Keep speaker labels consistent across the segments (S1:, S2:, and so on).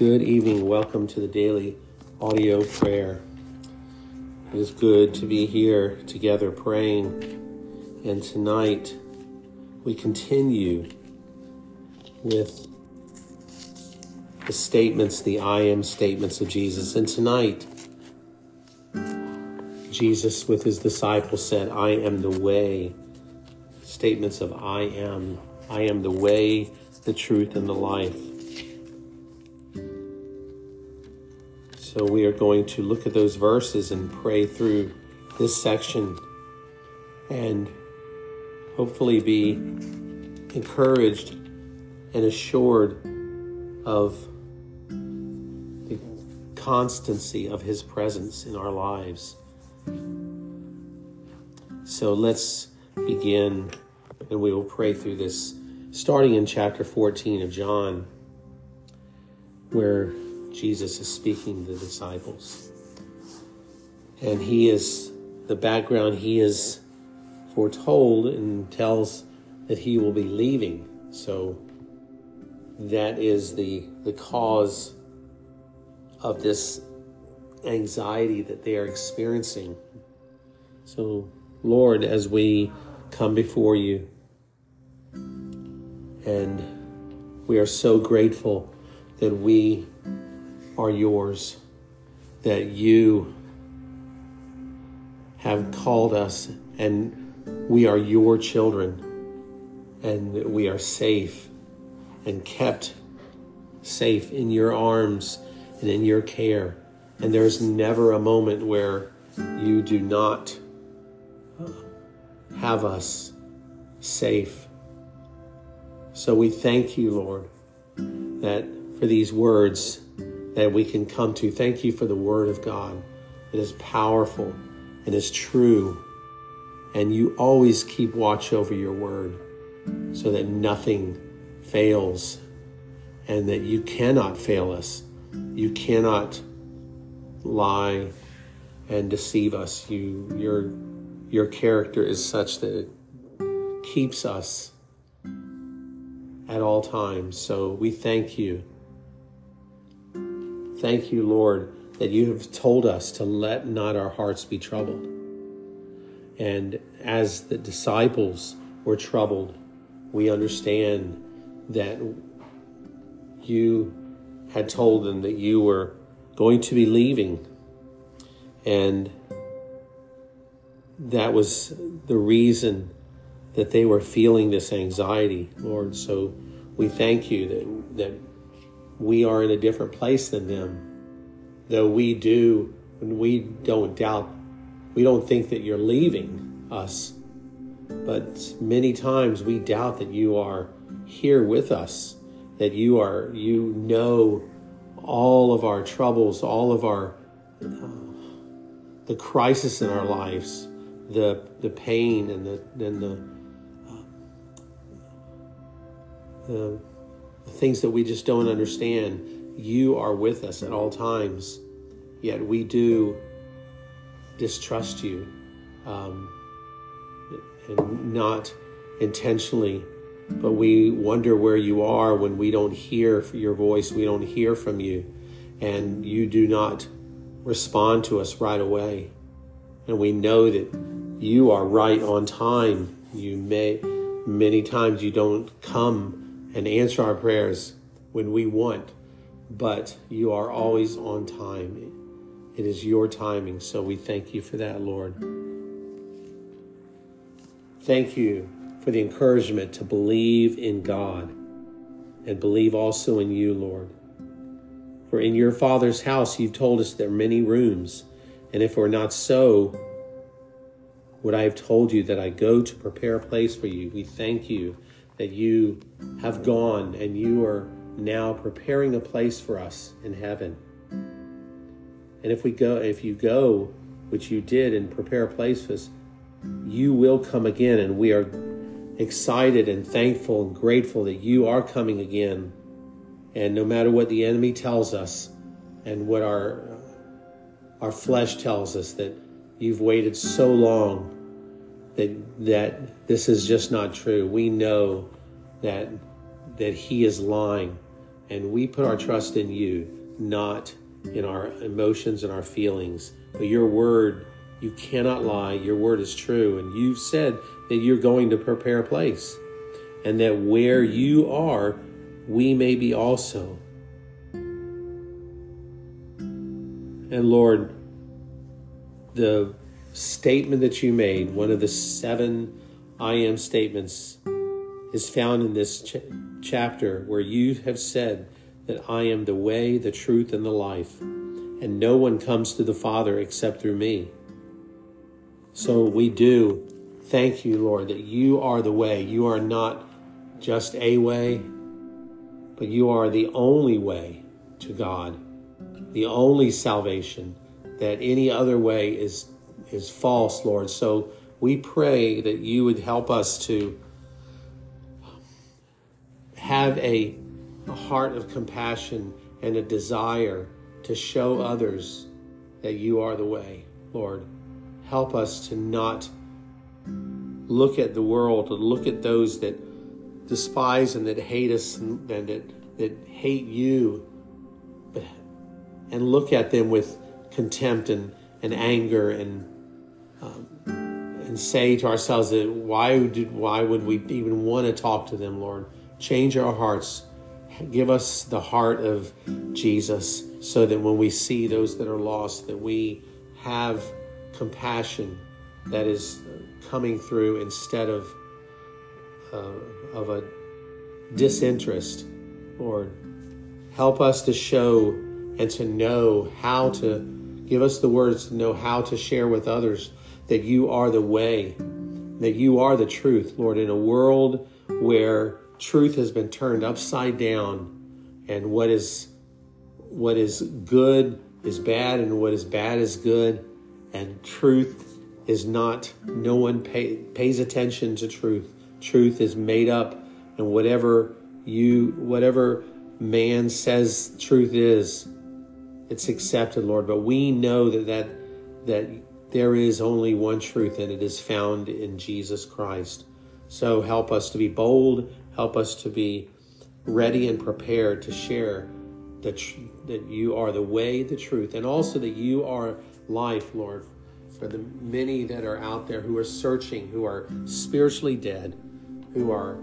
S1: Good evening. Welcome to the daily audio prayer. It is good to be here together praying. And tonight we continue with the statements, the I am statements of Jesus. And tonight, Jesus with his disciples said, I am the way. Statements of I am. I am the way, the truth, and the life. So we are going to look at those verses and pray through this section and hopefully be encouraged and assured of the constancy of His presence in our lives. So let's begin and we will pray through this, starting in chapter 14 of John, where Jesus is speaking to the disciples. And he is, the background, he is foretold and tells that he will be leaving. So that is the, the cause of this anxiety that they are experiencing. So, Lord, as we come before you, and we are so grateful that we are yours, that you have called us and we are your children and we are safe and kept safe in your arms and in your care. And there's never a moment where you do not have us safe. So we thank you, Lord, that for these words that we can come to. Thank you for the Word of God. It is powerful and is true. And you always keep watch over your Word so that nothing fails and that you cannot fail us. You cannot lie and deceive us. You, your, your character is such that it keeps us at all times. So we thank you Thank you, Lord, that you have told us to let not our hearts be troubled. And as the disciples were troubled, we understand that you had told them that you were going to be leaving. And that was the reason that they were feeling this anxiety, Lord. So we thank you that, that we are in a different place than them. Though we do, we don't doubt, we don't think that you're leaving us. But many times we doubt that you are here with us, that you are, you know all of our troubles, all of our, the crisis in our lives, the, the pain and the, and the, uh, the the things that we just don't understand. You are with us at all times, yet we do distrust you um, and not intentionally, but we wonder where you are when we don't hear your voice, we don't hear from you, and you do not respond to us right away. And we know that you are right on time. You may, many times, you don't come and answer our prayers when we want, but you are always on time. It is your timing, so we thank you for that, Lord. Thank you for the encouragement to believe in God and believe also in you, Lord. For in your Father's house you've told us there are many rooms, and if it were not so, would I have told you that I go to prepare a place for you? We thank you that you have gone and you are now preparing a place for us in heaven. And if we go, if you go, which you did, and prepare a place for us, you will come again. And we are excited and thankful and grateful that you are coming again. And no matter what the enemy tells us and what our our flesh tells us that you've waited so long that that this is just not true. We know that that he is lying And we put our trust in you, not in our emotions and our feelings. But your word, you cannot lie. Your word is true. And you've said that you're going to prepare a place and that where you are, we may be also. And Lord, the statement that you made, one of the seven I am statements, is found in this ch- chapter where you have said that I am the way, the truth, and the life, and no one comes to the Father except through me. So we do thank you, Lord, that you are the way. You are not just a way, but you are the only way to God, the only salvation. That any other way is is false, Lord. So we pray that you would help us to have a, a heart of compassion and a desire to show others that you are the way, Lord. Help us to not look at the world, to look at those that despise and that hate us and, that, that hate you, but, and look at them with contempt and, and anger and um, and say to ourselves that why did why would we even want to talk to them, Lord? Change our hearts. Give us the heart of Jesus so that when we see those that are lost that we have compassion that is coming through instead of uh, of a disinterest. Lord, help us to show and to know how to give us the words to know how to share with others that you are the way, that you are the truth, Lord, in a world where truth has been turned upside down and what is what is good is bad and what is bad is good. And truth is not no one pay, pays attention to truth. Truth is made up and whatever you whatever man says truth is it's accepted lord. But we know that that that there is only one truth and it is found in jesus christ. So help us to be bold help us to be ready and prepared to share that tr- that you are the way the truth and also that you are life lord. For the many that are out there who are searching who are spiritually dead who are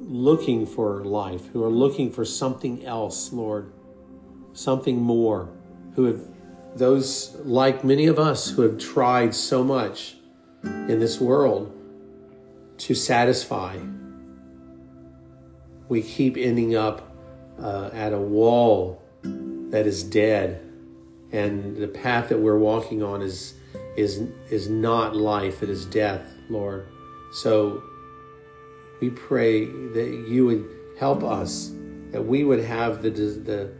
S1: looking for life, who are looking for something else, Lord, something more, who have those like many of us who have tried so much in this world to satisfy. We keep ending up uh, at a wall that is dead, and the path that we're walking on is is is not life; it is death, Lord. So we pray that you would help us, that we would have the, the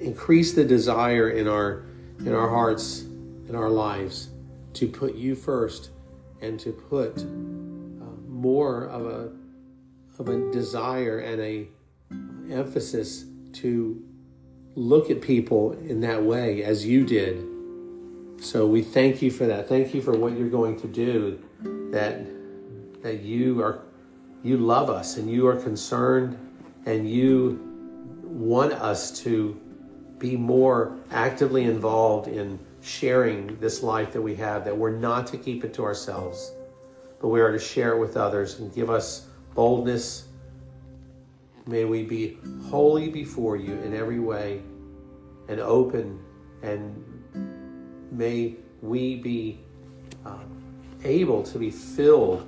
S1: increase the desire in our in our hearts, in our lives, to put you first, and to put uh, more of a of a desire and a emphasis to look at people in that way as you did. So we thank you for that. Thank you for what you're going to do. That that you are you love us and you are concerned and you want us to be more actively involved in sharing this life that we have, that we're not to keep it to ourselves, but we are to share it with others and give us boldness. May we be holy before you in every way and open, and may we be uh, able to be filled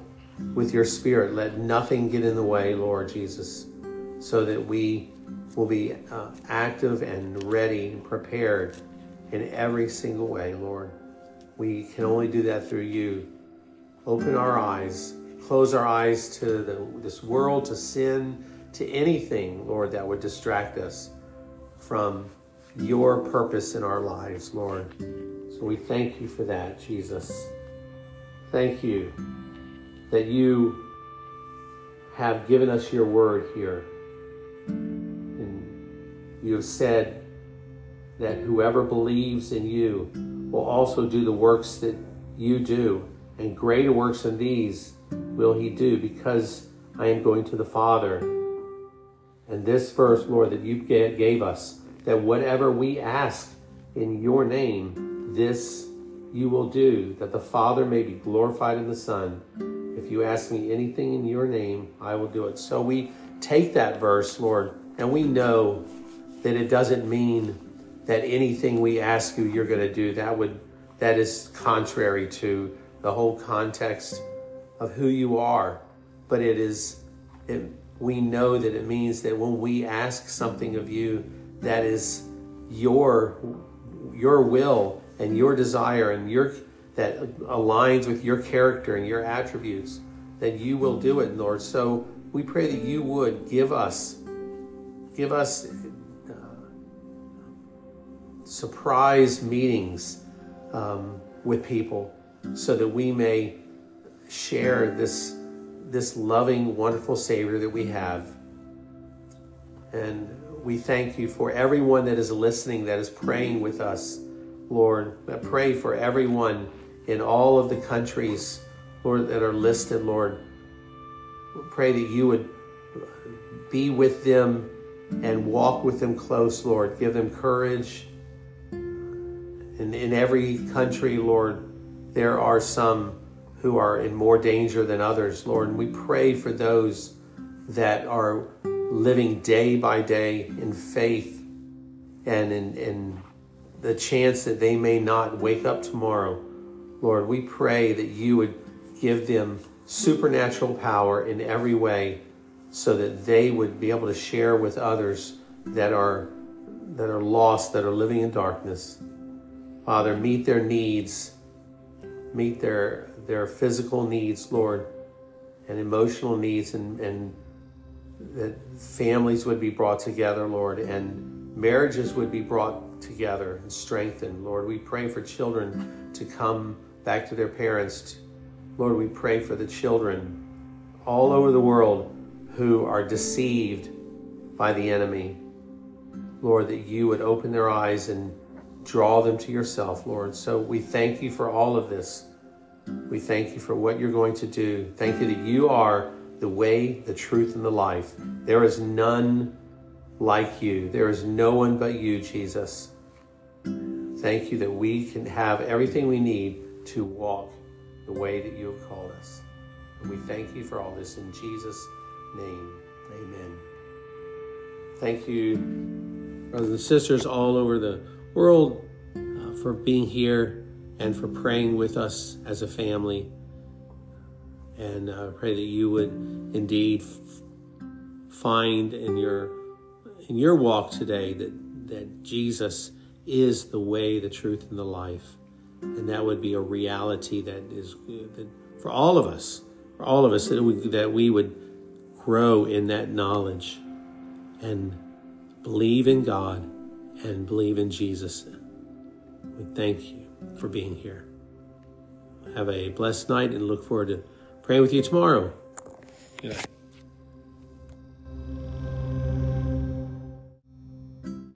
S1: with your spirit. Let nothing get in the way, Lord Jesus, so that we will be uh, active and ready and prepared in every single way, Lord. We can only do that through you. Open our eyes, close our eyes to the, this world, to sin, to anything, Lord, that would distract us from your purpose in our lives, Lord. So we thank you for that, Jesus. Thank you that you have given us your word here. You have said that whoever believes in you will also do the works that you do, and greater works than these will he do, because I am going to the Father. And this verse, Lord, that you gave us, that whatever we ask in your name, this you will do, that the Father may be glorified in the Son. If you ask me anything in your name, I will do it. So we take that verse, Lord, and we know that it doesn't mean that anything we ask you you're going to do. That would that is contrary to the whole context of who you are. But it is it, we know that it means that when we ask something of you that is your your will and your desire and your that aligns with your character and your attributes, then you will do it, Lord. So we pray that you would give us give us surprise meetings um, with people so that we may share this this loving, wonderful Savior that we have. And we thank you for everyone that is listening, that is praying with us, Lord. I pray for everyone in all of the countries, Lord, that are listed, Lord. We pray that you would be with them and walk with them close, Lord. Give them courage. And in every country, Lord, there are some who are in more danger than others, Lord. And we pray for those that are living day by day in faith and in, in the chance that they may not wake up tomorrow. Lord, we pray that you would give them supernatural power in every way so that they would be able to share with others that are that are lost, that are living in darkness. Father, meet their needs, meet their their physical needs, Lord, and emotional needs, and, and that families would be brought together, Lord, and marriages would be brought together and strengthened, Lord. We pray for children to come back to their parents. Lord, we pray for the children all over the world who are deceived by the enemy. Lord, that you would open their eyes and draw them to yourself, Lord. So we thank you for all of this. We thank you for what you're going to do. Thank you that you are the way, the truth, and the life. There is none like you. There is no one but you, Jesus. Thank you that we can have everything we need to walk the way that you have called us. And we thank you for all this in Jesus' name. Amen. Thank you, brothers and sisters all over the world, uh, for being here and for praying with us as a family. And I uh, pray that you would indeed f- find in your in your walk today that that Jesus is the way, the truth, and the life, and that would be a reality that is that for all of us, for all of us that we, that we would grow in that knowledge and believe in God and believe in Jesus. We thank you for being here. Have a blessed night and look forward to praying with you tomorrow. Good night.